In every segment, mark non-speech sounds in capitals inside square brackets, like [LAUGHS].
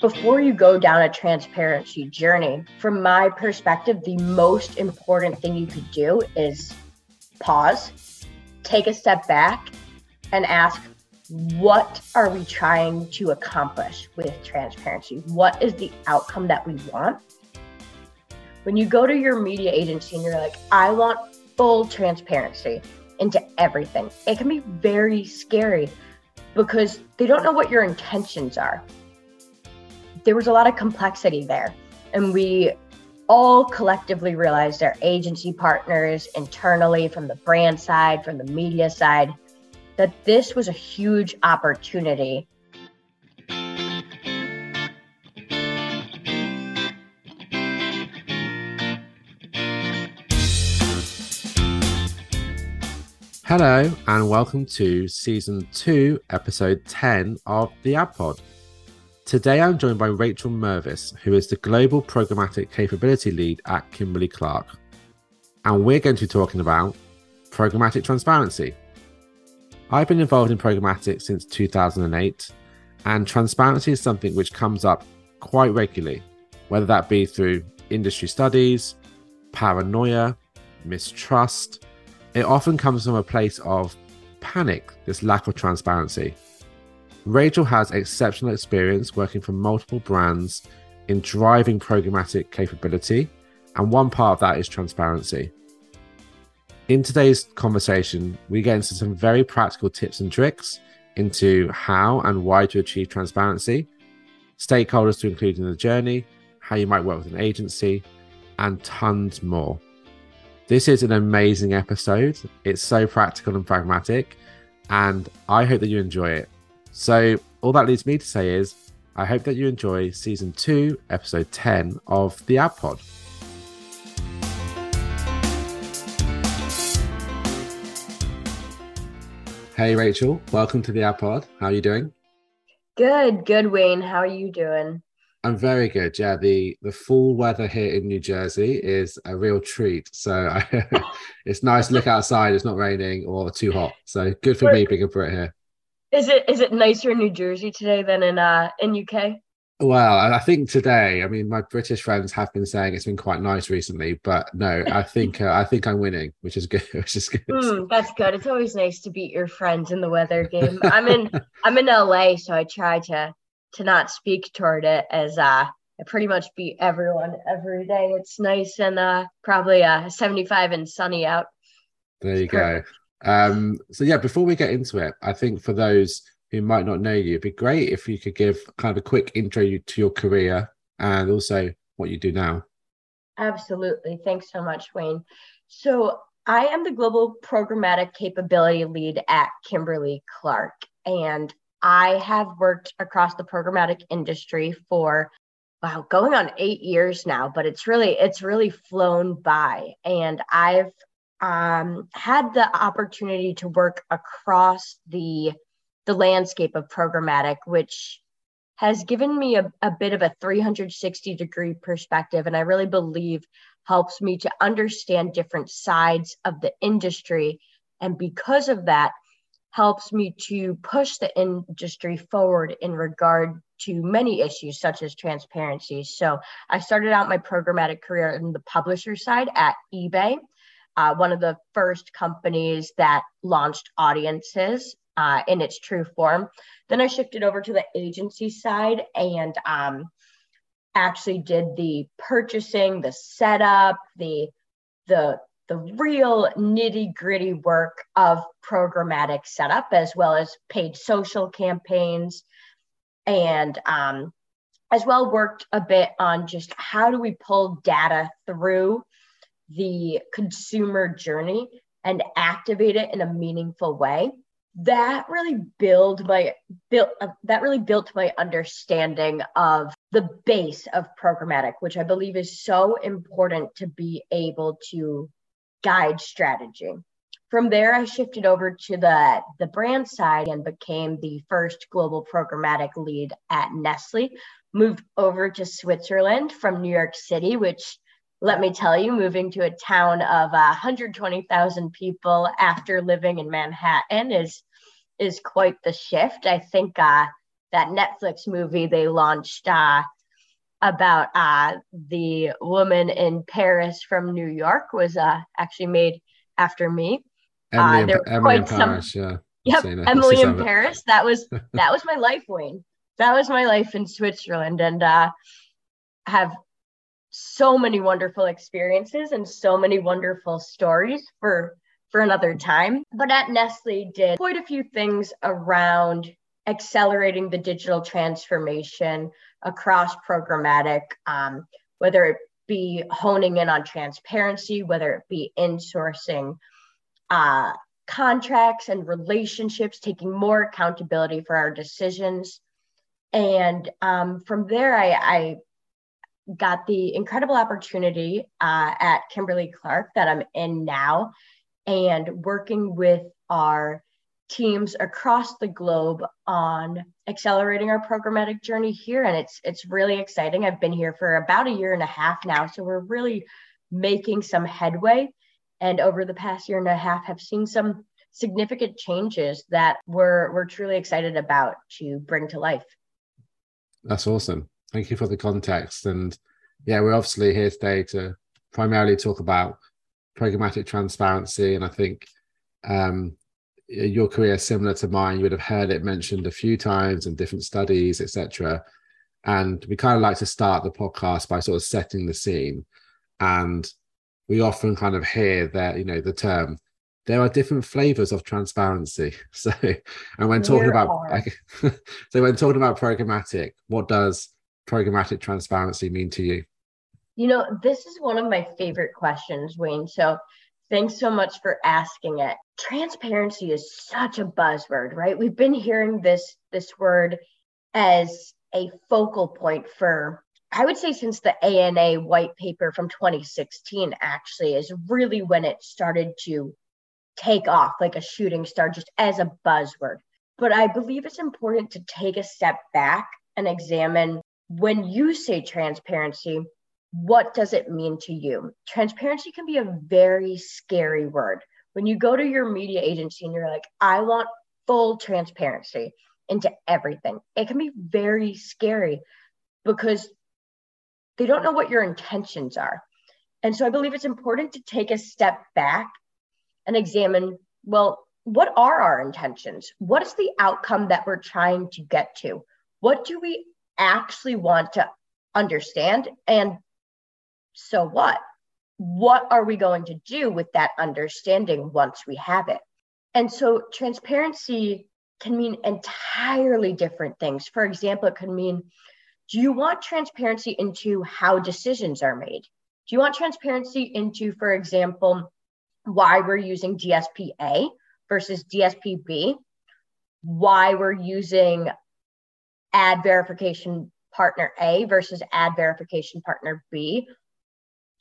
before you go down a transparency journey, from my perspective, the most important thing you could do is pause, take a step back, and ask, what are we trying to accomplish with transparency? What is the outcome that we want? When you go to your media agency and you're like, I want full transparency into everything, it can be very scary because they don't know what your intentions are there was a lot of complexity there. And we all collectively realized our agency partners internally, from the brand side, from the media side, that this was a huge opportunity. Hello, and welcome to season two, episode 10 of the Ad Pod. Today I'm joined by Rachel Mervis, who is the Global Programmatic Capability Lead at Kimberly Clark. And we're going to be talking about programmatic transparency. I've been involved in programmatic since 2008, and transparency is something which comes up quite regularly, whether that be through industry studies, paranoia, mistrust. It often comes from a place of panic, this lack of transparency. Rachel has exceptional experience working for multiple brands in driving programmatic capability, and one part of that is transparency. In today's conversation, we get into some very practical tips and tricks into how and why to achieve transparency, stakeholders to include in the journey, how you might work with an agency, and tons more. This is an amazing episode. It's so practical and pragmatic, and I hope that you enjoy it. So, all that leads me to say is, I hope that you enjoy season two, episode 10 of the Ad Pod. Hey, Rachel, welcome to the Ad Pod. How are you doing? Good, good, Wayne. How are you doing? I'm very good. Yeah, the the fall weather here in New Jersey is a real treat. So I, [LAUGHS] it's nice to look outside. It's not raining or too hot. So good for me being a Brit here. Is it is it nicer in New Jersey today than in uh in UK? Well, I think today. I mean, my British friends have been saying it's been quite nice recently, but no, I think uh, I think I'm winning, which is good. [LAUGHS] Which is good. Mm, that's good. It's always nice to beat your friends in the weather game. I'm in [LAUGHS] I'm in LA, so I try to to not speak toward it as uh I pretty much beat everyone every day. It's nice and uh probably uh 75 and sunny out. There you go. Um, so yeah, before we get into it, I think for those who might not know you, it'd be great if you could give kind of a quick intro to your career and also what you do now. Absolutely. Thanks so much, Wayne. So I am the global programmatic capability lead at Kimberly Clark, and I have worked across the programmatic industry for wow, going on eight years now, but it's really it's really flown by. And I've um, had the opportunity to work across the the landscape of programmatic, which has given me a, a bit of a 360 degree perspective, and I really believe helps me to understand different sides of the industry, and because of that, helps me to push the industry forward in regard to many issues such as transparency. So I started out my programmatic career in the publisher side at eBay uh, one of the first companies that launched audiences uh, in its true form. Then I shifted over to the agency side and um, actually did the purchasing, the setup, the the the real nitty gritty work of programmatic setup, as well as paid social campaigns, and um, as well worked a bit on just how do we pull data through the consumer journey and activate it in a meaningful way that really built my built uh, that really built my understanding of the base of programmatic which i believe is so important to be able to guide strategy. From there i shifted over to the the brand side and became the first global programmatic lead at nestle moved over to switzerland from new york city which let me tell you, moving to a town of uh, 120,000 people after living in Manhattan is is quite the shift. I think uh, that Netflix movie they launched uh, about uh, the woman in Paris from New York was uh, actually made after me. Emily, uh, there in, Emily in Paris, some, yeah. Yep, Emily in Paris. That was [LAUGHS] that was my life, Wayne. That was my life in Switzerland, and uh, have so many wonderful experiences and so many wonderful stories for for another time. But at Nestle, did quite a few things around accelerating the digital transformation across programmatic, um, whether it be honing in on transparency, whether it be insourcing uh, contracts and relationships, taking more accountability for our decisions. And um, from there, I, I, got the incredible opportunity uh, at Kimberly Clark that I'm in now and working with our teams across the globe on accelerating our programmatic journey here. And it's it's really exciting. I've been here for about a year and a half now. So we're really making some headway. And over the past year and a half have seen some significant changes that we're we're truly excited about to bring to life. That's awesome thank you for the context and yeah we're obviously here today to primarily talk about programmatic transparency and i think um, your career is similar to mine, you would have heard it mentioned a few times in different studies, etc. And we kind of like to start the podcast by sort of setting the scene. And we often kind of hear that, you know, the term, there are different flavors of transparency. [LAUGHS] So, and when talking about, [LAUGHS] so when talking about programmatic, what does programmatic transparency mean to you? You know, this is one of my favorite questions, Wayne. So, Thanks so much for asking it. Transparency is such a buzzword, right? We've been hearing this this word as a focal point for I would say since the ANA white paper from 2016 actually is really when it started to take off like a shooting star just as a buzzword. But I believe it's important to take a step back and examine when you say transparency, what does it mean to you? Transparency can be a very scary word. When you go to your media agency and you're like, I want full transparency into everything, it can be very scary because they don't know what your intentions are. And so I believe it's important to take a step back and examine well, what are our intentions? What is the outcome that we're trying to get to? What do we actually want to understand? And so what? What are we going to do with that understanding once we have it? And so transparency can mean entirely different things. For example, it could mean do you want transparency into how decisions are made? Do you want transparency into, for example, why we're using DSP A versus DSPB? Why we're using ad verification partner A versus ad verification partner B?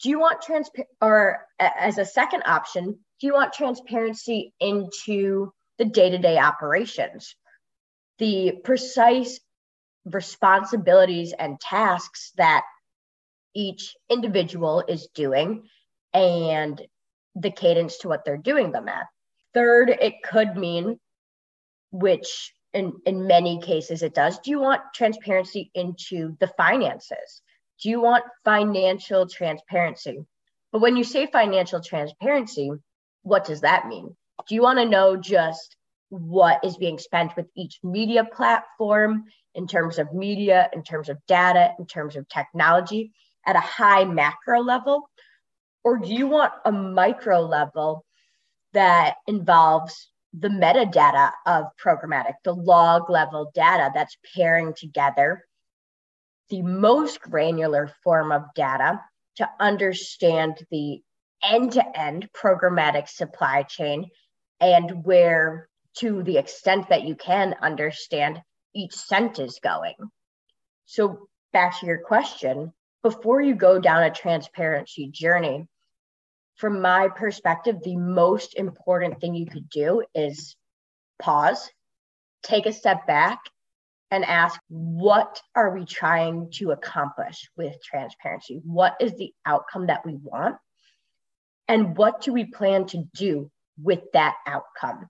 do you want transparent or as a second option do you want transparency into the day-to-day operations the precise responsibilities and tasks that each individual is doing and the cadence to what they're doing them at third it could mean which in, in many cases it does do you want transparency into the finances do you want financial transparency? But when you say financial transparency, what does that mean? Do you want to know just what is being spent with each media platform in terms of media, in terms of data, in terms of technology at a high macro level? Or do you want a micro level that involves the metadata of programmatic, the log level data that's pairing together the most granular form of data to understand the end to end programmatic supply chain and where, to the extent that you can understand, each cent is going. So, back to your question, before you go down a transparency journey, from my perspective, the most important thing you could do is pause, take a step back, and ask what are we trying to accomplish with transparency? What is the outcome that we want? And what do we plan to do with that outcome?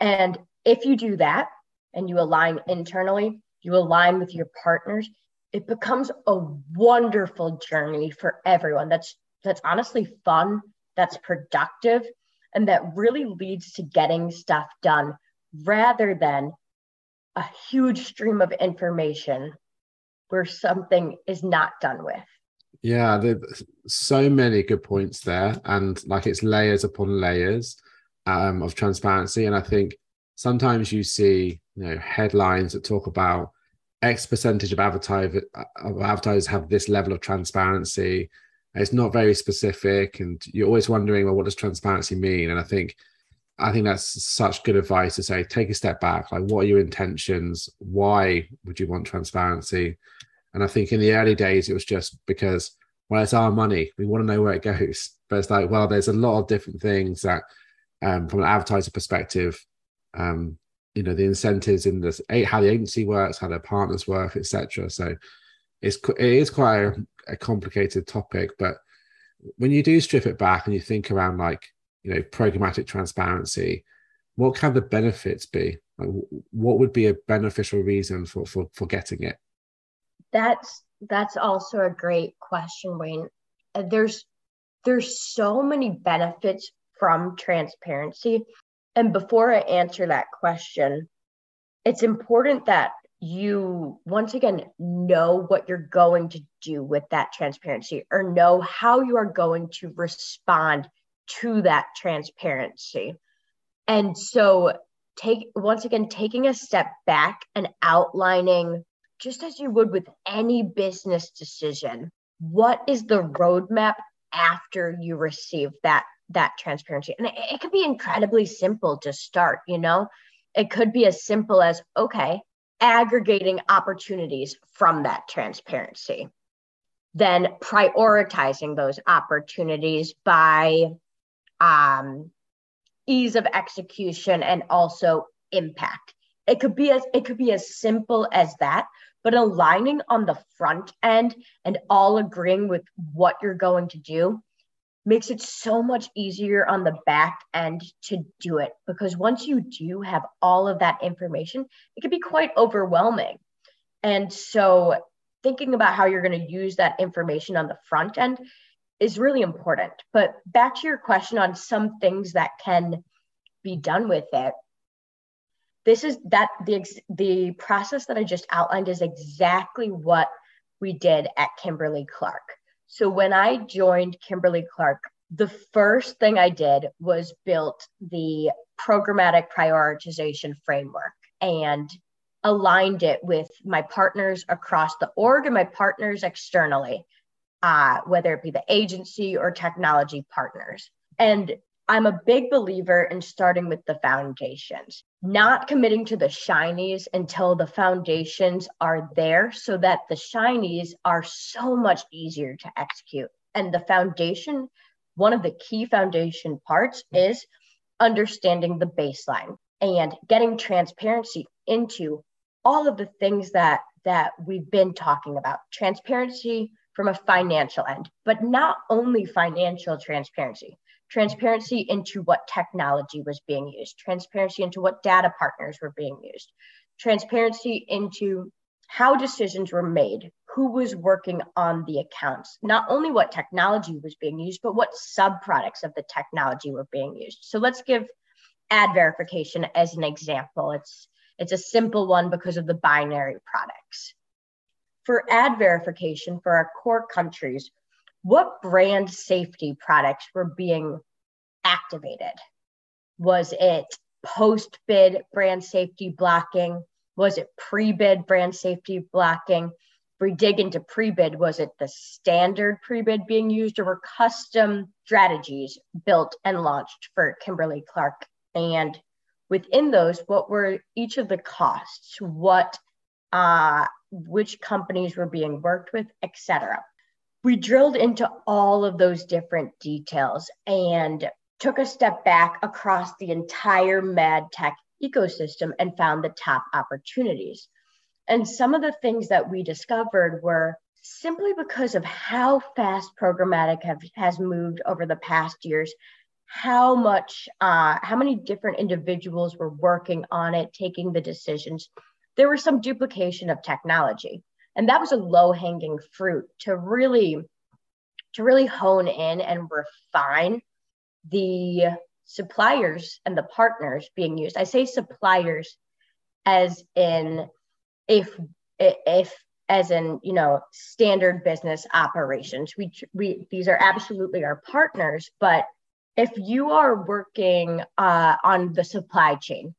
And if you do that and you align internally you align with your partners, it becomes a wonderful journey for everyone. That's that's honestly fun, that's productive, and that really leads to getting stuff done rather than a huge stream of information where something is not done with. Yeah, there's so many good points there, and like it's layers upon layers um, of transparency. And I think sometimes you see, you know, headlines that talk about X percentage of of advertisers have this level of transparency. It's not very specific, and you're always wondering, well, what does transparency mean? And I think I think that's such good advice to say take a step back. Like, what are your intentions? Why would you want transparency? And I think in the early days, it was just because, well, it's our money. We want to know where it goes. But it's like, well, there's a lot of different things that, um, from an advertiser perspective, um, you know, the incentives in this, how the agency works, how their partners work, etc. So it's it is quite a, a complicated topic. But when you do strip it back and you think around like you know programmatic transparency what can the benefits be? Like, what would be a beneficial reason for, for for getting it? That's that's also a great question wayne. Uh, there's there's so many benefits from transparency. And before i answer that question it's important that you once again know what you're going to do with that transparency or know how you are going to respond to that transparency. And so take once again taking a step back and outlining just as you would with any business decision, what is the roadmap after you receive that that transparency? And it, it could be incredibly simple to start, you know. It could be as simple as okay, aggregating opportunities from that transparency then prioritizing those opportunities by um, ease of execution and also impact. It could be as it could be as simple as that, but aligning on the front end and all agreeing with what you're going to do makes it so much easier on the back end to do it because once you do have all of that information, it can be quite overwhelming. And so thinking about how you're going to use that information on the front end is really important. But back to your question on some things that can be done with it. This is that the the process that I just outlined is exactly what we did at Kimberly Clark. So when I joined Kimberly Clark, the first thing I did was built the programmatic prioritization framework and aligned it with my partners across the org and my partners externally uh, whether it be the agency or technology partners. And I'm a big believer in starting with the foundations, not committing to the shinies until the foundations are there so that the shinies are so much easier to execute. And the foundation, one of the key foundation parts mm-hmm. is understanding the baseline and getting transparency into all of the things that that we've been talking about. Transparency from a financial end, but not only financial transparency, transparency into what technology was being used, transparency into what data partners were being used, transparency into how decisions were made, who was working on the accounts, not only what technology was being used, but what subproducts of the technology were being used. So let's give ad verification as an example. It's it's a simple one because of the binary products for ad verification for our core countries, what brand safety products were being activated? Was it post bid brand safety blocking? Was it pre bid brand safety blocking? If we dig into pre bid, was it the standard pre bid being used or were custom strategies built and launched for Kimberly Clark? And within those, what were each of the costs? What uh, which companies were being worked with, etc. We drilled into all of those different details and took a step back across the entire mad tech ecosystem and found the top opportunities. And some of the things that we discovered were simply because of how fast programmatic have, has moved over the past years, how much, uh, how many different individuals were working on it, taking the decisions there was some duplication of technology. And that was a low hanging fruit to really to really hone in and refine the suppliers and the partners being used. I say suppliers as in if if as in you know standard business operations we we these are absolutely our partners but if you are working uh, on the supply chain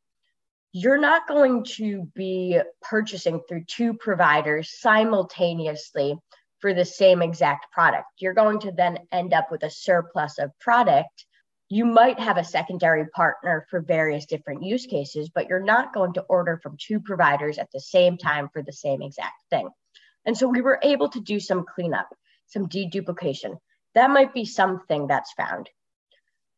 you're not going to be purchasing through two providers simultaneously for the same exact product you're going to then end up with a surplus of product you might have a secondary partner for various different use cases, but you're not going to order from two providers at the same time for the same exact thing. And so we were able to do some cleanup, some deduplication. That might be something that's found.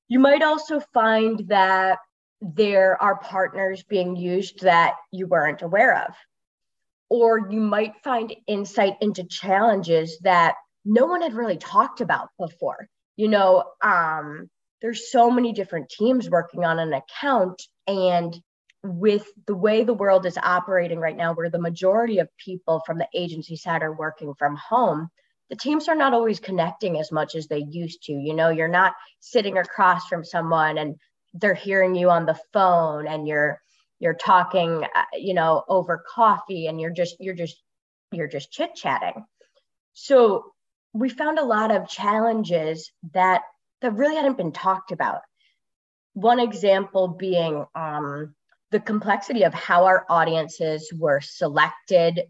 You might also find that there are partners being used that you weren't aware of. Or you might find insight into challenges that no one had really talked about before. You know, um, there's so many different teams working on an account and with the way the world is operating right now where the majority of people from the agency side are working from home the teams are not always connecting as much as they used to you know you're not sitting across from someone and they're hearing you on the phone and you're you're talking uh, you know over coffee and you're just you're just you're just chit chatting so we found a lot of challenges that that really hadn't been talked about. One example being um, the complexity of how our audiences were selected,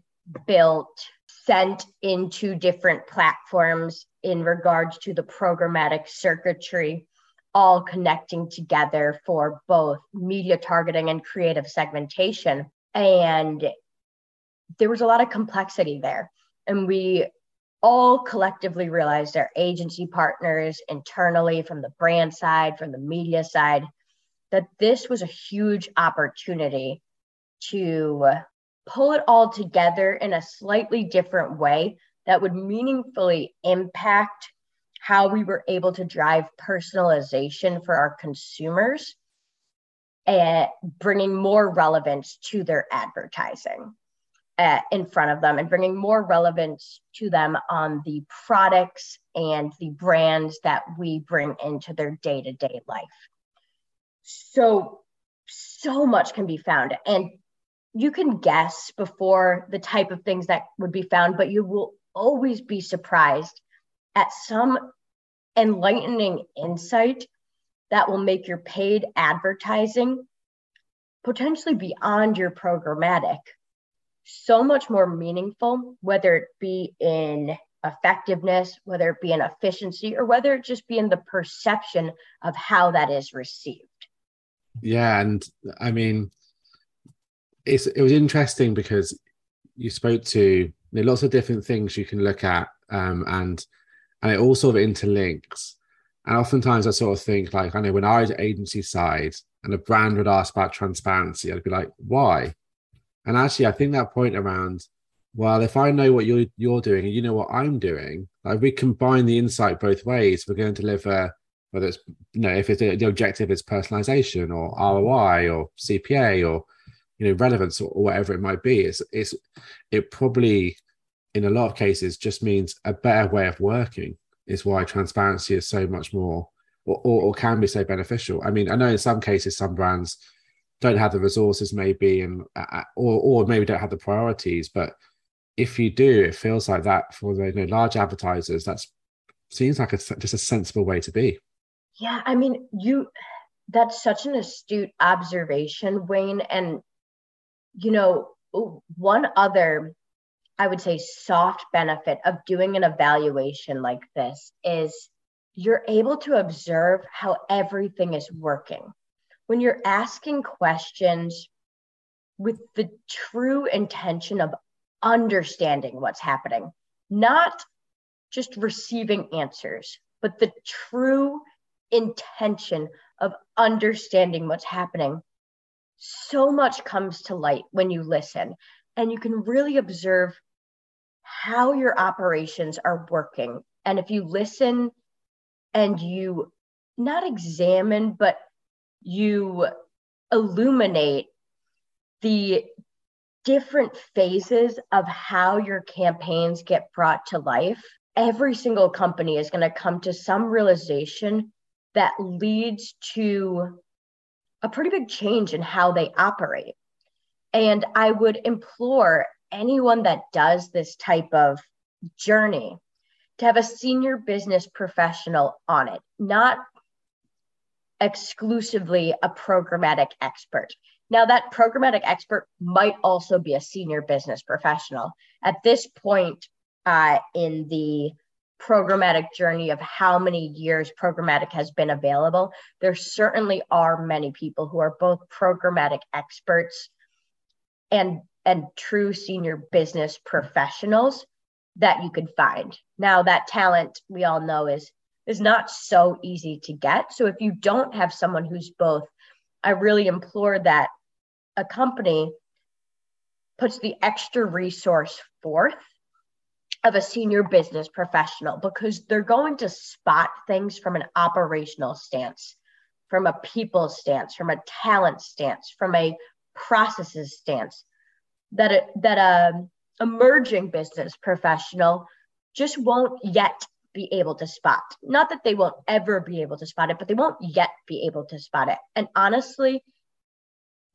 built, sent into different platforms in regards to the programmatic circuitry, all connecting together for both media targeting and creative segmentation. And there was a lot of complexity there. And we all collectively realized our agency partners internally from the brand side, from the media side, that this was a huge opportunity to pull it all together in a slightly different way that would meaningfully impact how we were able to drive personalization for our consumers and bringing more relevance to their advertising uh, in front of them and bringing more relevance to them on the products and the brands that we bring into their day to day life. So, so much can be found. And you can guess before the type of things that would be found, but you will always be surprised at some enlightening insight that will make your paid advertising potentially beyond your programmatic so much more meaningful, whether it be in effectiveness, whether it be in efficiency, or whether it just be in the perception of how that is received. Yeah, and I mean, it's it was interesting because you spoke to there are lots of different things you can look at, um, and and it all sort of interlinks. And oftentimes, I sort of think like I know when I was agency side and a brand would ask about transparency, I'd be like, why? And actually, I think that point around, well, if I know what you're you're doing and you know what I'm doing, like we combine the insight both ways, we're going to deliver whether it's you know if it's the objective is personalization or ROI or CPA or you know relevance or, or whatever it might be. It's it's it probably in a lot of cases just means a better way of working is why transparency is so much more or, or, or, can be so beneficial. I mean, I know in some cases some brands don't have the resources maybe and uh, uh, or or maybe don't have the priorities but if you do it feels like that for the you know, large advertisers that's seems like a, just a sensible way to be yeah i mean you that's such an astute observation wayne and you know one other i would say soft benefit of doing an evaluation like this is you're able to observe how everything is working when you're asking questions with the true intention of understanding what's happening, not just receiving answers, but the true intention of understanding what's happening. So much comes to light when you listen, and you can really observe how your operations are working. And if you listen and you not examine, but you illuminate the different phases of how your campaigns get brought to life, every single company is going to come to some realization that leads to a pretty big change in how they operate. And I would implore anyone that does this type of journey to have a senior business professional on it, not exclusively a programmatic expert. Now, that programmatic expert might also be a senior business professional. At this point uh, in the programmatic journey of how many years programmatic has been available, there certainly are many people who are both programmatic experts and and true senior business professionals that you could find. Now that talent we all know is is not so easy to get. So if you don't have someone who's both, I really implore that a company puts the extra resource forth of a senior business professional because they're going to spot things from an operational stance, from a people stance, from a talent stance, from a processes stance that a, that a emerging business professional just won't yet be able to spot. Not that they won't ever be able to spot it, but they won't yet be able to spot it. And honestly,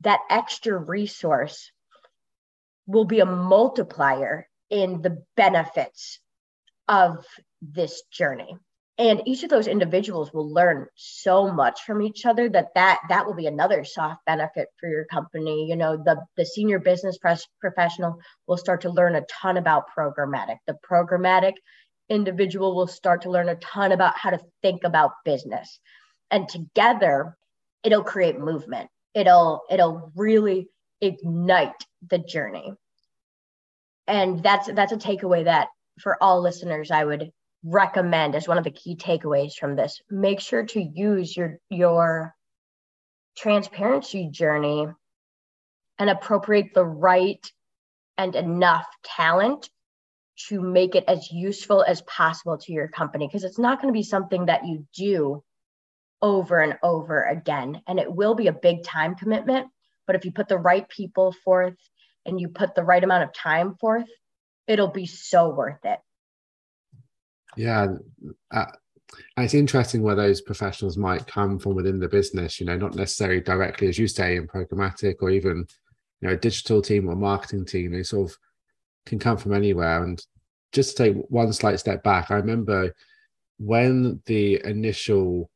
that extra resource will be a multiplier in the benefits of this journey and each of those individuals will learn so much from each other that that that will be another soft benefit for your company. You know the the senior business press professional will start to learn a ton about programmatic. The programmatic individual will start to learn a ton about how to think about business. And together it'll create movement. It'll it'll really ignite the journey. And that's that's a takeaway that for all listeners i would recommend as one of the key takeaways from this. Make sure to use your your transparency journey and appropriate the right and enough talent to make it as useful as possible to your company because it's not going to be something that you do over and over again. And it will be a big time commitment but if you put the right people forth and you put the right amount of time forth it'll be so worth it yeah. Uh, it's interesting where those professionals might come from within the business, you know, not necessarily directly, as you say, in programmatic or even, you know, a digital team or marketing team. They sort of can come from anywhere. And just to take one slight step back, I remember when the initial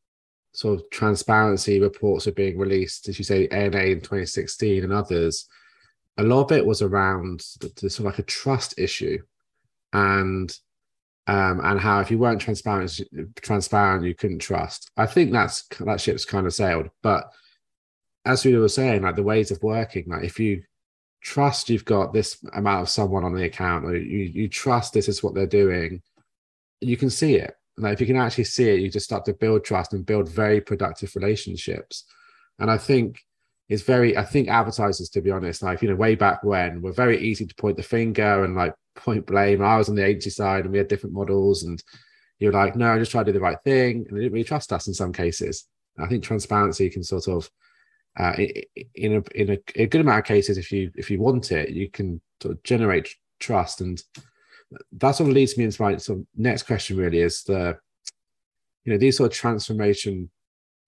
sort of transparency reports were being released, as you say, ANA in 2016 and others, a lot of it was around the, the sort of like a trust issue. And um, and how if you weren't transparent, transparent, you couldn't trust. I think that's that ship's kind of sailed. But as we were saying, like the ways of working, like if you trust you've got this amount of someone on the account, or you you trust this is what they're doing, you can see it. Like if you can actually see it, you just start to build trust and build very productive relationships. And I think it's very i think advertisers to be honest like you know way back when were very easy to point the finger and like point blame. I was on the agency side and we had different models and you're like no i just try to do the right thing. And they didn't really trust us in some cases. I think transparency can sort of uh, in a in a, a, good amount of cases if you if you want it you can sort of generate trust. And that sort of leads me into my sort of next question really is the you know these sort of transformation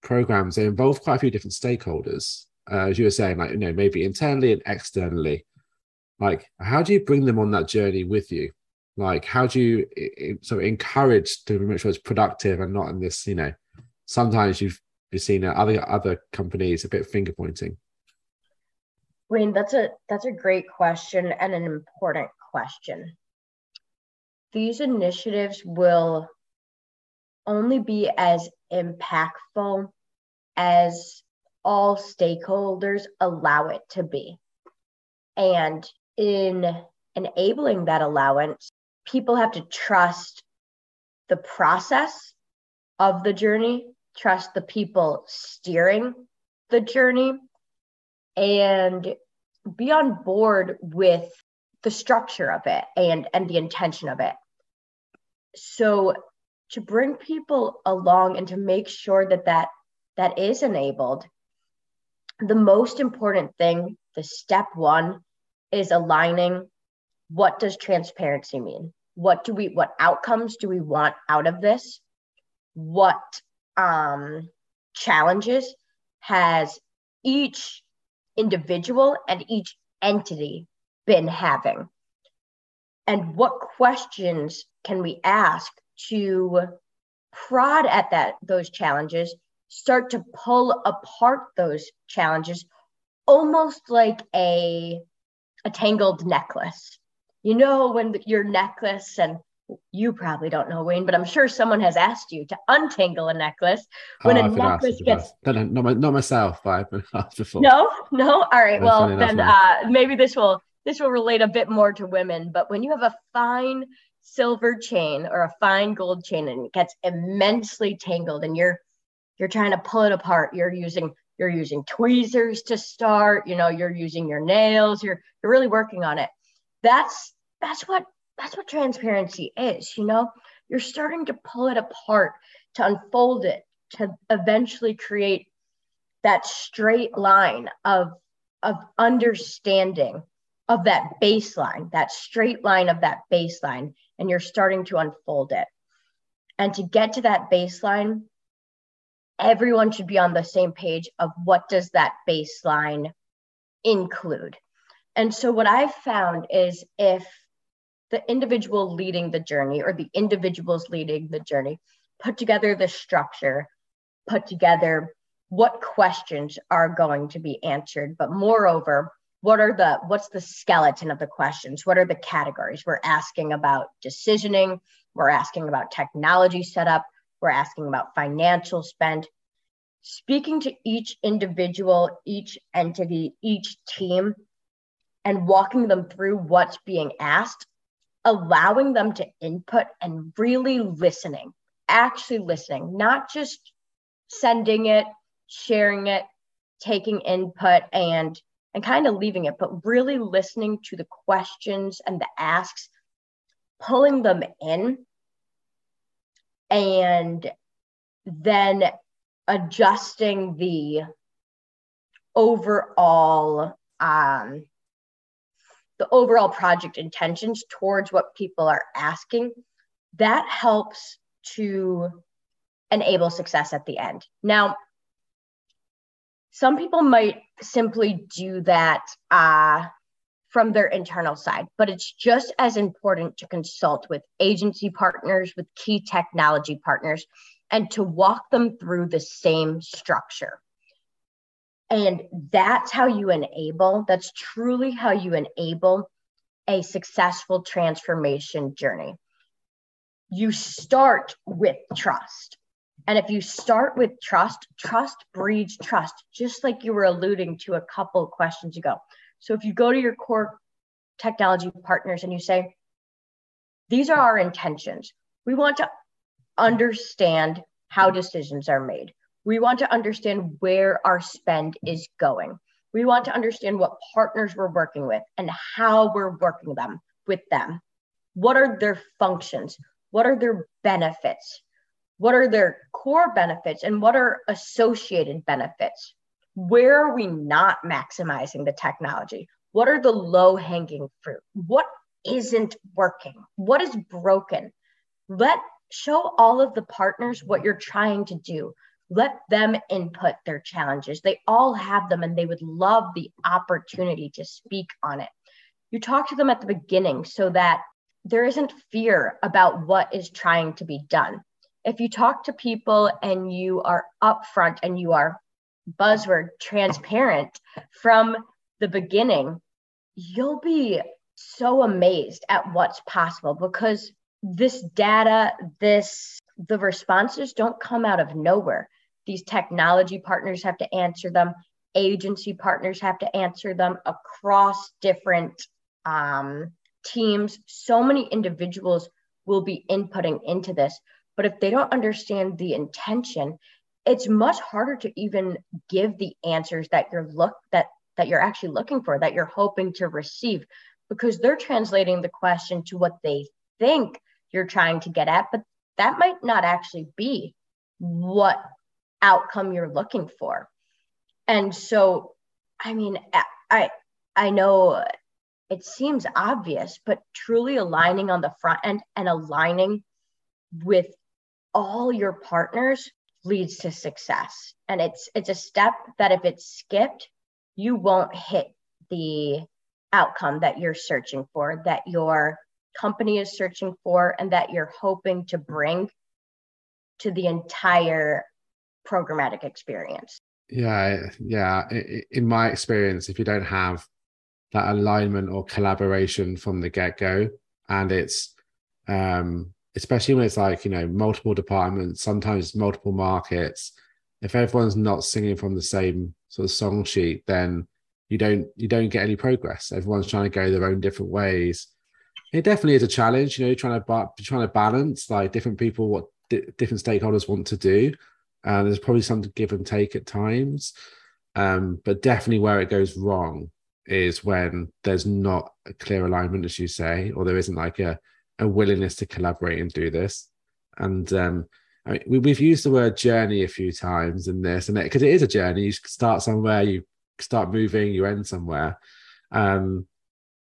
programs they involve quite a few different stakeholders. Uh, as you were saying, like you know, maybe internally and externally. Like, how do you bring them on that journey with you? Like, how do you sort of encourage to make sure it's productive and not in this, you know, sometimes you've you've seen other other companies a bit finger pointing. Wayne, that's a that's a great question and an important question. These initiatives will only be as impactful as all stakeholders allow it to be. And in enabling that allowance, people have to trust the process of the journey, trust the people steering the journey, and be on board with the structure of it and, and the intention of it. So, to bring people along and to make sure that that, that is enabled the most important thing, the step one, is aligning what does transparency mean? What do we what outcomes do we want out of this? What um challenges has each individual and each entity been having? And what questions can we ask to prod at that those challenges, start to pull apart those challenges almost like a a tangled necklace. You know when your necklace and you probably don't know Wayne, but I'm sure someone has asked you to untangle a necklace when oh, a necklace gets. No, no, not, not myself, but I've been [LAUGHS] asked before. No, no. All right. well, then uh, maybe this will this will relate a bit more to women. But when you have a fine silver chain or a fine gold chain and it gets immensely tangled, and you're you're trying to pull it apart, you're using you're using tweezers to start. You know, you're using your nails. You're you're really working on it. That's that's what that's what transparency is, you know? You're starting to pull it apart, to unfold it, to eventually create that straight line of, of understanding of that baseline, that straight line of that baseline, and you're starting to unfold it. And to get to that baseline, everyone should be on the same page of what does that baseline include. And so what I've found is if the individual leading the journey or the individuals leading the journey put together the structure, put together what questions are going to be answered, but moreover, what are the what's the skeleton of the questions? What are the categories? We're asking about decisioning, we're asking about technology setup, we're asking about financial spend. Speaking to each individual, each entity, each team, and walking them through what's being asked allowing them to input and really listening, actually listening, not just sending it, sharing it, taking input and and kind of leaving it, but really listening to the questions and the asks, pulling them in, and then adjusting the overall um, the overall project intentions towards what people are asking, that helps to enable success at the end. Now, some people might simply do that uh, from their internal side, but it's just as important to consult with agency partners, with key technology partners, and to walk them through the same structure. And that's how you enable, that's truly how you enable a successful transformation journey. You start with trust. And if you start with trust, trust breeds trust, just like you were alluding to a couple questions ago. So if you go to your core technology partners and you say, these are our intentions, we want to understand how decisions are made. We want to understand where our spend is going. We want to understand what partners we're working with and how we're working them with them. What are their functions? What are their benefits? What are their core benefits and what are associated benefits? Where are we not maximizing the technology? What are the low hanging fruit? What isn't working? What is broken? Let show all of the partners what you're trying to do let them input their challenges. They all have them and they would love the opportunity to speak on it. You talk to them at the beginning so that there isn't fear about what is trying to be done. If you talk to people and you are upfront and you are buzzword transparent from the beginning, you'll be so amazed at what's possible because this data, this the responses don't come out of nowhere. These technology partners have to answer them. Agency partners have to answer them across different um, teams. So many individuals will be inputting into this. But if they don't understand the intention, it's much harder to even give the answers that you're look that that you're actually looking for, that you're hoping to receive, because they're translating the question to what they think you're trying to get at, but that might not actually be what outcome you're looking for. And so, I mean, I I know it seems obvious, but truly aligning on the front end and aligning with all your partners leads to success. And it's it's a step that if it's skipped, you won't hit the outcome that you're searching for, that your company is searching for, and that you're hoping to bring to the entire programmatic experience. Yeah, yeah. In my experience, if you don't have that alignment or collaboration from the get go, and it's um, especially when it's like you know multiple departments, sometimes multiple markets. If everyone's not singing from the same sort of song sheet, then you don't you don't get any progress. Everyone's trying to go their own different ways. It definitely is a challenge, you know, trying to trying to balance like different people what di- different stakeholders want to do. And there's probably some give and take at times, um, but definitely where it goes wrong is when there's not a clear alignment, as you say, or there isn't like a a willingness to collaborate and do this. And um, I mean, we, have used the word journey a few times in this, and because it, it is a journey, you start somewhere, you start moving, you end somewhere. Um,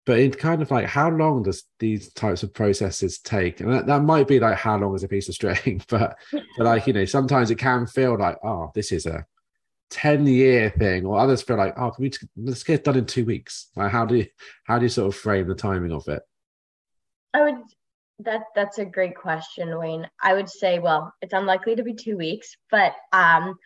but in kind of like how long does these types of processes take and that, that might be like how long is a piece of string [LAUGHS] but but like you know sometimes it can feel like oh this is a 10 year thing or others feel like oh can we let's get done in two weeks like how do you how do you sort of frame the timing of it i would that that's a great question wayne i would say well it's unlikely to be two weeks but um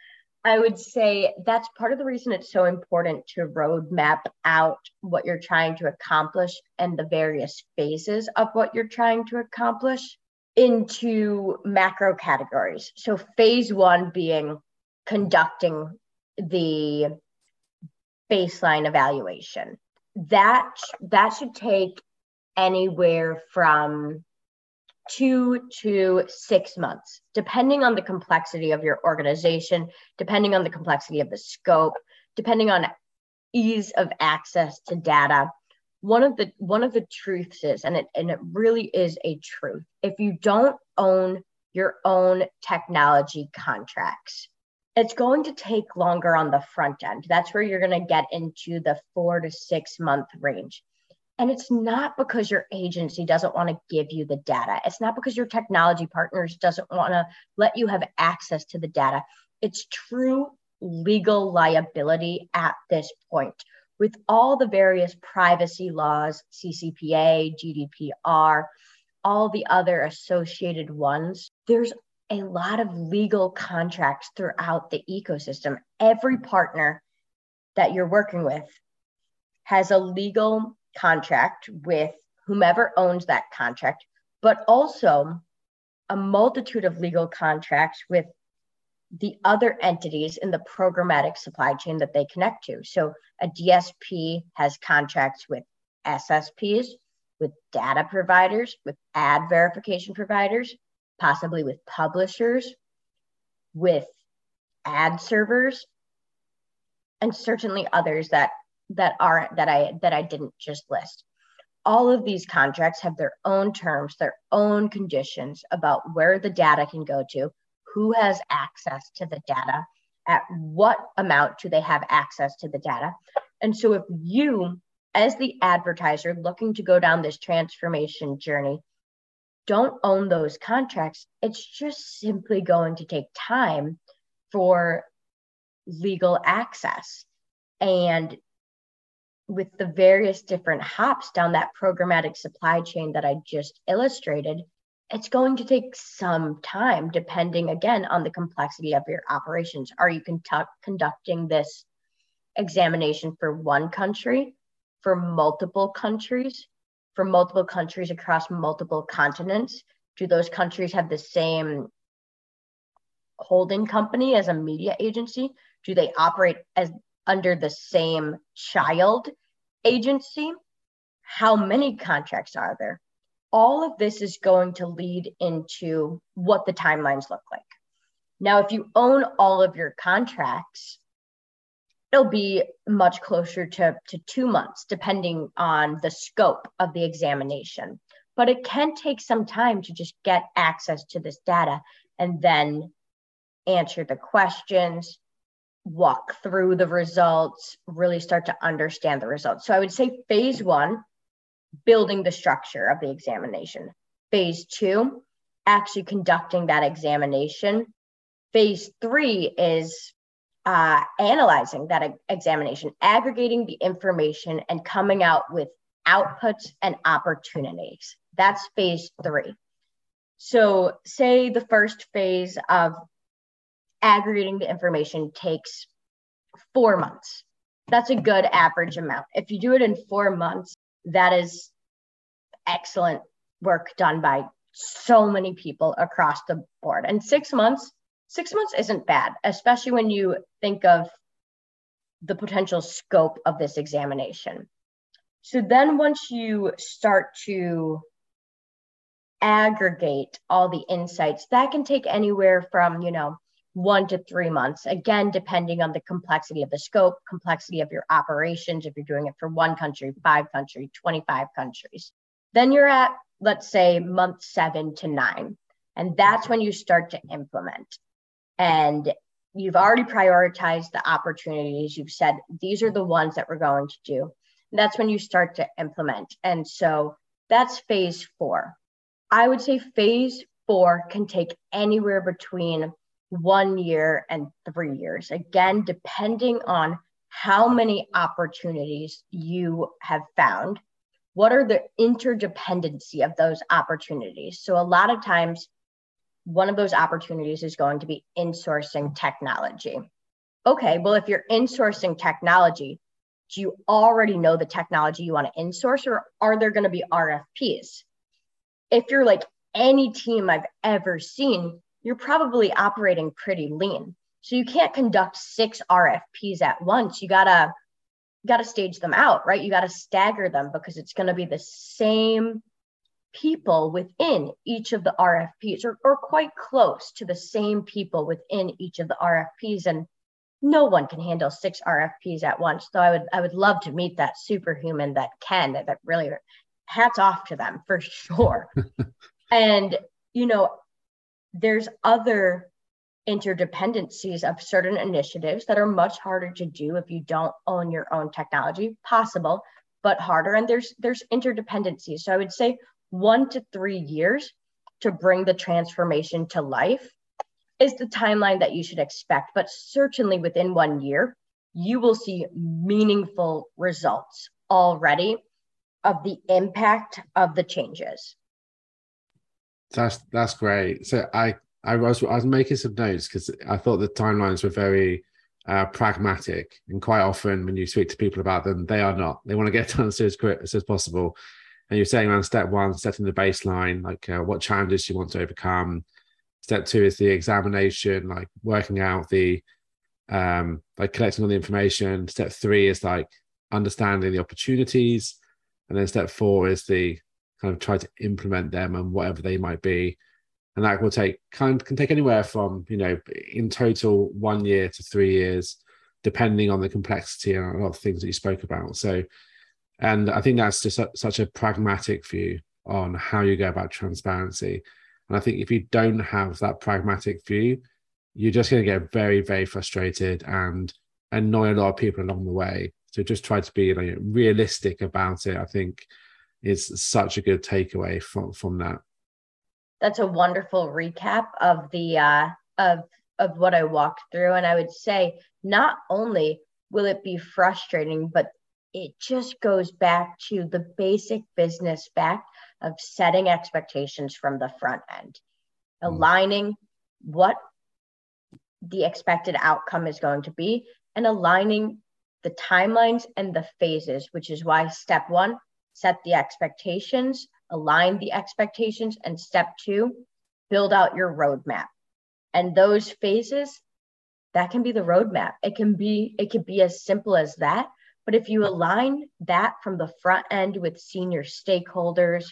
I would say that's part of the reason it's so important to roadmap out what you're trying to accomplish and the various phases of what you're trying to accomplish into macro categories. So, phase one being conducting the baseline evaluation. That that should take anywhere from two to six months, depending on the complexity of your organization, depending on the complexity of the scope, depending on ease of access to data. One of the one of the truths is, and it and it really is a truth, if you don't own your own technology contracts, it's going to take longer on the front end. That's where you're going to get into the four to six month range. And it's not because your agency doesn't want to give you the data. It's not because your technology partners doesn't want to let you have access to the data. It's true legal liability at this point. With all the various privacy laws, CCPA, GDPR, all the other associated ones, there's a lot of legal contracts throughout the ecosystem. Every partner that you're working with has a legal contract with whomever owns that contract, but also a multitude of legal contracts with the other entities in the programmatic supply chain that they connect to. So a DSP has contracts with SSPs, with data providers, with ad verification providers, possibly with publishers, with ad servers, and certainly others that that are that I that I didn't just list. All of these contracts have their own terms, their own conditions about where the data can go to, who has access to the data, at what amount do they have access to the data. And so if you as the advertiser looking to go down this transformation journey don't own those contracts, it's just simply going to take time for legal access. And with the various different hops down that programmatic supply chain that I just illustrated, it's going to take some time, depending again on the complexity of your operations. Are you conducting this examination for one country, for multiple countries, for multiple countries across multiple continents? Do those countries have the same holding company as a media agency? Do they operate as under the same child agency? How many contracts are there? All of this is going to lead into what the timelines look like. Now, if you own all of your contracts, it'll be much closer to, to two months, depending on the scope of the examination. But it can take some time to just get access to this data and then answer the questions, walk through the results, really start to understand the results. So I would say phase one building the structure of the examination. Phase two, actually conducting that examination. Phase three is uh, analyzing that examination, aggregating the information, and coming out with outputs and opportunities. That's phase three. So, say the first phase of aggregating the information takes four months. That's a good average amount. If you do it in four months, that is excellent work done by so many people across the board. And six months, six months isn't bad, especially when you think of the potential scope of this examination. So then once you start to aggregate all the insights, that can take anywhere from, you know, one to three months, again, depending on the complexity of the scope, complexity of your operations, if you're doing it for one country, five country, 25 countries. Then you're at, let's say, month seven to nine. And that's when you start to implement. And you've already prioritized the opportunities. You've said, these are the ones that we're going to do. And that's when you start to implement. And so that's phase four. I would say phase four can take anywhere between one year and three years. Again, depending on how many opportunities you have found, what are the interdependency of those opportunities? So, a lot of times, one of those opportunities is going to be insourcing technology. Okay, well, if you're insourcing technology, do you already know the technology you want to insource, or are there going to be RFPs? If you're like any team I've ever seen, you're probably operating pretty lean. So you can't conduct six RFPs at once. You gotta gotta stage them out, right? You gotta stagger them because it's gonna be the same people within each of the RFPs or, or quite close to the same people within each of the RFPs. And no one can handle six RFPs at once. So I would I would love to meet that superhuman that can, that, that really hats off to them for sure. [LAUGHS] and you know, there's other interdependencies of certain initiatives that are much harder to do if you don't own your own technology. Possible but harder. And there's there's interdependencies. So i would say 1 to 3 years to bring the transformation to life is the timeline that you should expect. But certainly within 1 year you will see meaningful results already of the impact of the changes that's that's great. So I I was I was making some notes because I thought the timelines were very uh, pragmatic, and quite often when you speak to people about them, they are not. They want to get [LAUGHS] done as as quick as possible. And you're saying around step one, setting the baseline, like uh, what challenges you want to overcome. Step two is the examination, like working out the um, like collecting all the information. Step three is like understanding the opportunities, and then step four is the kind of try to implement them and whatever they might be. And that will take kind can take anywhere from you know in total one year to three years depending on the complexity and a lot of things that you spoke about. So and i think that's just a, such a pragmatic view on how you go about transparency. And i think if you don't have that pragmatic view you're just going to get very very frustrated and annoy a lot of people along the way. So just try to be realistic about it i think is such a good takeaway from from that. That's a wonderful recap of the uh, of of what I walked through, and I would say not only will it be frustrating, but it just goes back to the basic business fact of setting expectations from the front end, mm. aligning what the expected outcome is going to be, and aligning the timelines and the phases, which is why step one set the expectations, align the expectations, and step two, build out your roadmap. And those phases, that can be the roadmap. It can be, it could be as simple as that. But if you align that from the front end with senior stakeholders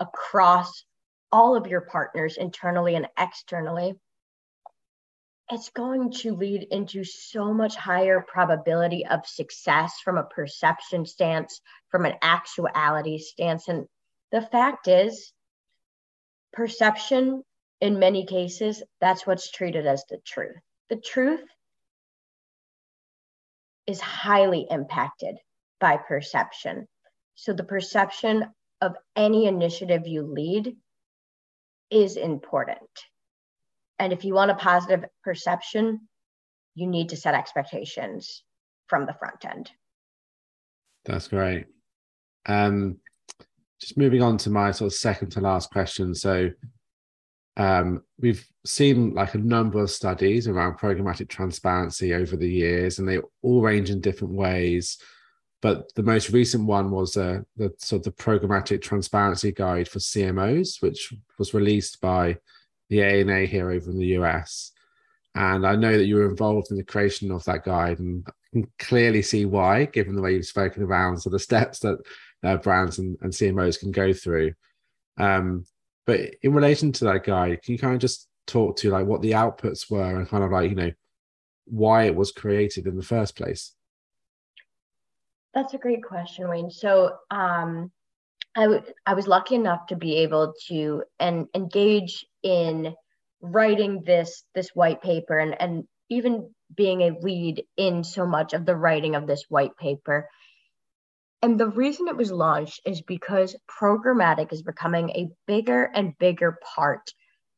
across all of your partners internally and externally, it's going to lead into so much higher probability of success from a perception stance, from an actuality stance. And the fact is, perception, in many cases, that's what's treated as the truth. The truth is highly impacted by perception. So the perception of any initiative you lead is important. And if you want a positive perception, you need to set expectations from the front end. That's great. Um, just moving on to my sort of second to last question. So, um, we've seen like a number of studies around programmatic transparency over the years, and they all range in different ways. But the most recent one was uh, the sort of the programmatic transparency guide for CMOs, which was released by the ANA here over in the US. And I know that you were involved in the creation of that guide, and I can clearly see why, given the way you've spoken around so the steps that uh, brands and, and, CMOs can go through. Um, but in relation to that guide, can you kind of just talk to like what the outputs were and kind of like you know why it was created in the first place? That's a great question, Wayne. So um, I, w- I was lucky enough to be able to and engage in writing this this white paper and, and even being a lead in so much of the writing of this white paper. And the reason it was launched is because programmatic is becoming a bigger and bigger part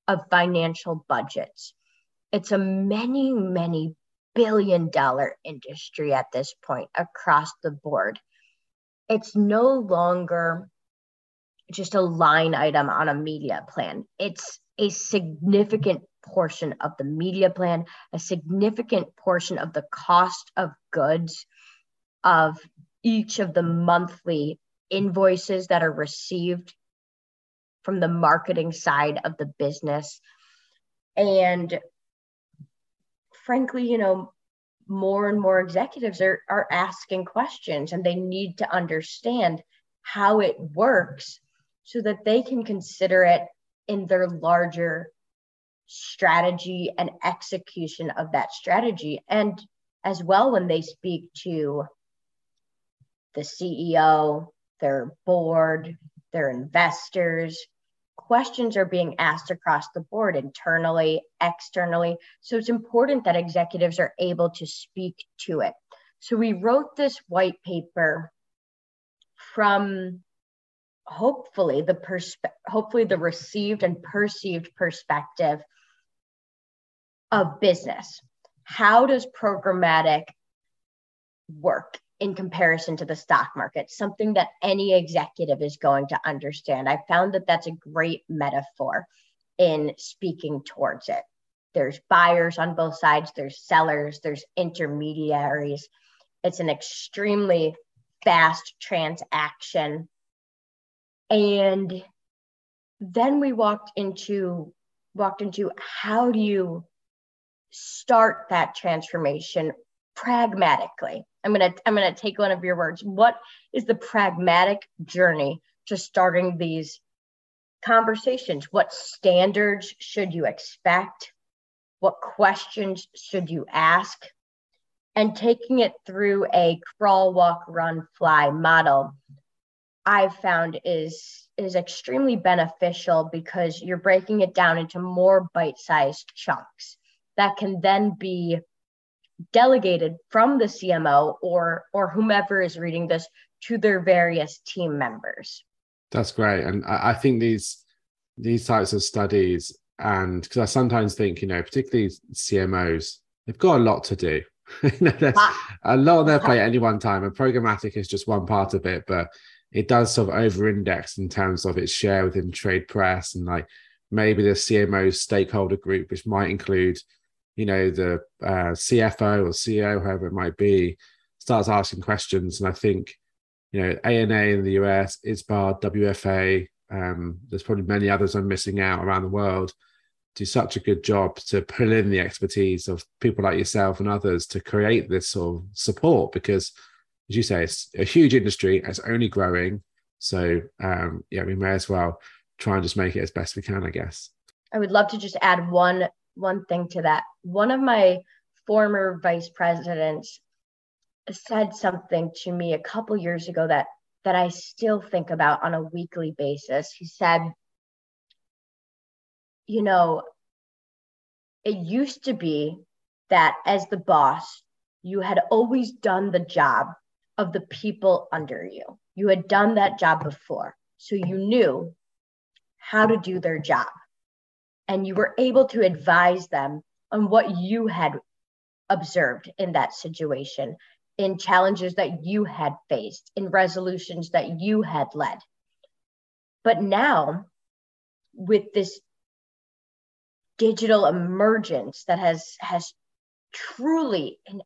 of financial budgets. It's a many, many billion dollar industry at this point across the board. It's no longer just a line item on a media plan. It's a significant portion of the media plan, a significant portion of the cost of goods of each of the monthly invoices that are received from the marketing side of the business. And frankly, you know, more and more executives are, are asking questions and they need to understand how it works so that they can consider it in their larger strategy and execution of that strategy. And as well, when they speak to the CEO, their board, their investors, questions are being asked across the board, internally, externally. So it's important that executives are able to speak to it. So we wrote this white paper from hopefully the perspe- hopefully the received and perceived perspective of business. How does programmatic work in comparison to the stock market? Something that any executive is going to understand. I found that that's a great metaphor in speaking towards it. There's buyers on both sides there's sellers there's intermediaries. It's an extremely fast transaction and then we walked into walked into how do you start that transformation pragmatically? I'm going to i'm going to take one of your words. What is the pragmatic journey to starting these conversations? What standards should you expect? What questions should you ask? And taking it through a crawl walk run fly model I've found is is extremely beneficial because you're breaking it down into more bite-sized chunks that can then be delegated from the CMO or or whomever is reading this to their various team members. That's great, and I, I think these these types of studies, and because I sometimes think, you know, particularly CMOs, they've got a lot to do. [LAUGHS] you know, there's ah. a lot on their plate at any one time, and programmatic is just one part of it. But it does sort of over index in terms of its share within trade press and like maybe the CMO stakeholder group, which might include, you know, the uh, CFO or CEO, whoever it might be, starts asking questions. And I think, you know, ANA in the US, ISBA, WFA, um, there's probably many others I'm missing out around the world, do such a good job to pull in the expertise of people like yourself and others to create this sort of support because as you say, it's a huge industry. It's only growing. So um, yeah, we may as well try and just make it as best we can, I guess. I would love to just add one one thing to that. One of my former vice presidents said something to me a couple years ago that that I still think about on a weekly basis. He said, you know, it used to be that as the boss, you had always done the job of the people under you. You had done that job before. So you knew how to do their job. And you were able to advise them on what you had observed in that situation, in challenges that you had faced, in resolutions that you had led. But now, with this digital emergence that has has truly in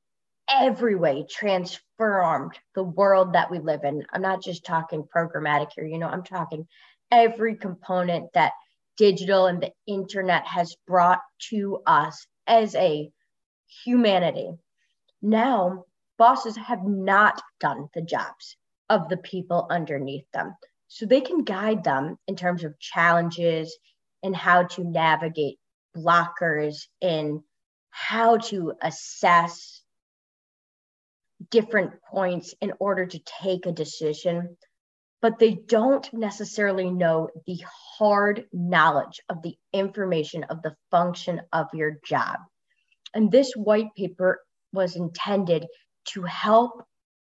every way transformed the world that we live in. I'm not just talking programmatic here, you know, I'm talking every component that digital and the internet has brought to us as a humanity. Now, bosses have not done the jobs of the people underneath them. So they can guide them in terms of challenges and how to navigate blockers and how to assess different points in order to take a decision, but they don't necessarily know the hard knowledge of the information of the function of your job. And this white paper was intended to help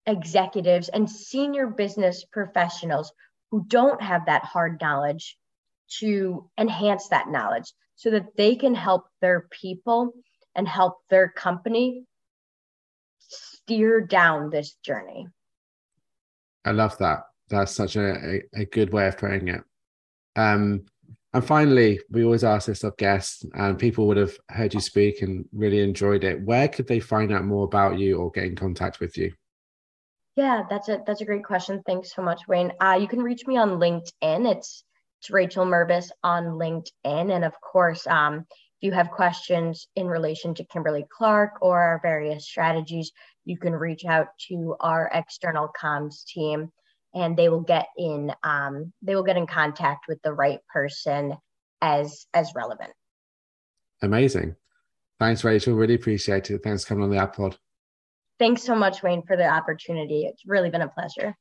executives and senior business professionals who don't have that hard knowledge to enhance that knowledge so that they can help their people and help their company steer down this journey. I love that. That's such a, a, a good way of putting it. Um, and finally, we always ask this of guests, and people would have heard you speak and really enjoyed it. Where could they find out more about you or get in contact with you? Yeah, that's a that's a great question. Thanks so much, Wayne. Uh, you can reach me on LinkedIn. It's it's Rachel Mervis on LinkedIn, and of course, um, you have questions in relation to Kimberly Clark or our various strategies, you can reach out to our external comms team, and they will get in um, they will get in contact with the right person as as relevant. Amazing. Thanks, Rachel. Really appreciate it. Thanks for coming on the AdPod. Thanks so much, Wayne, for the opportunity. It's really been a pleasure.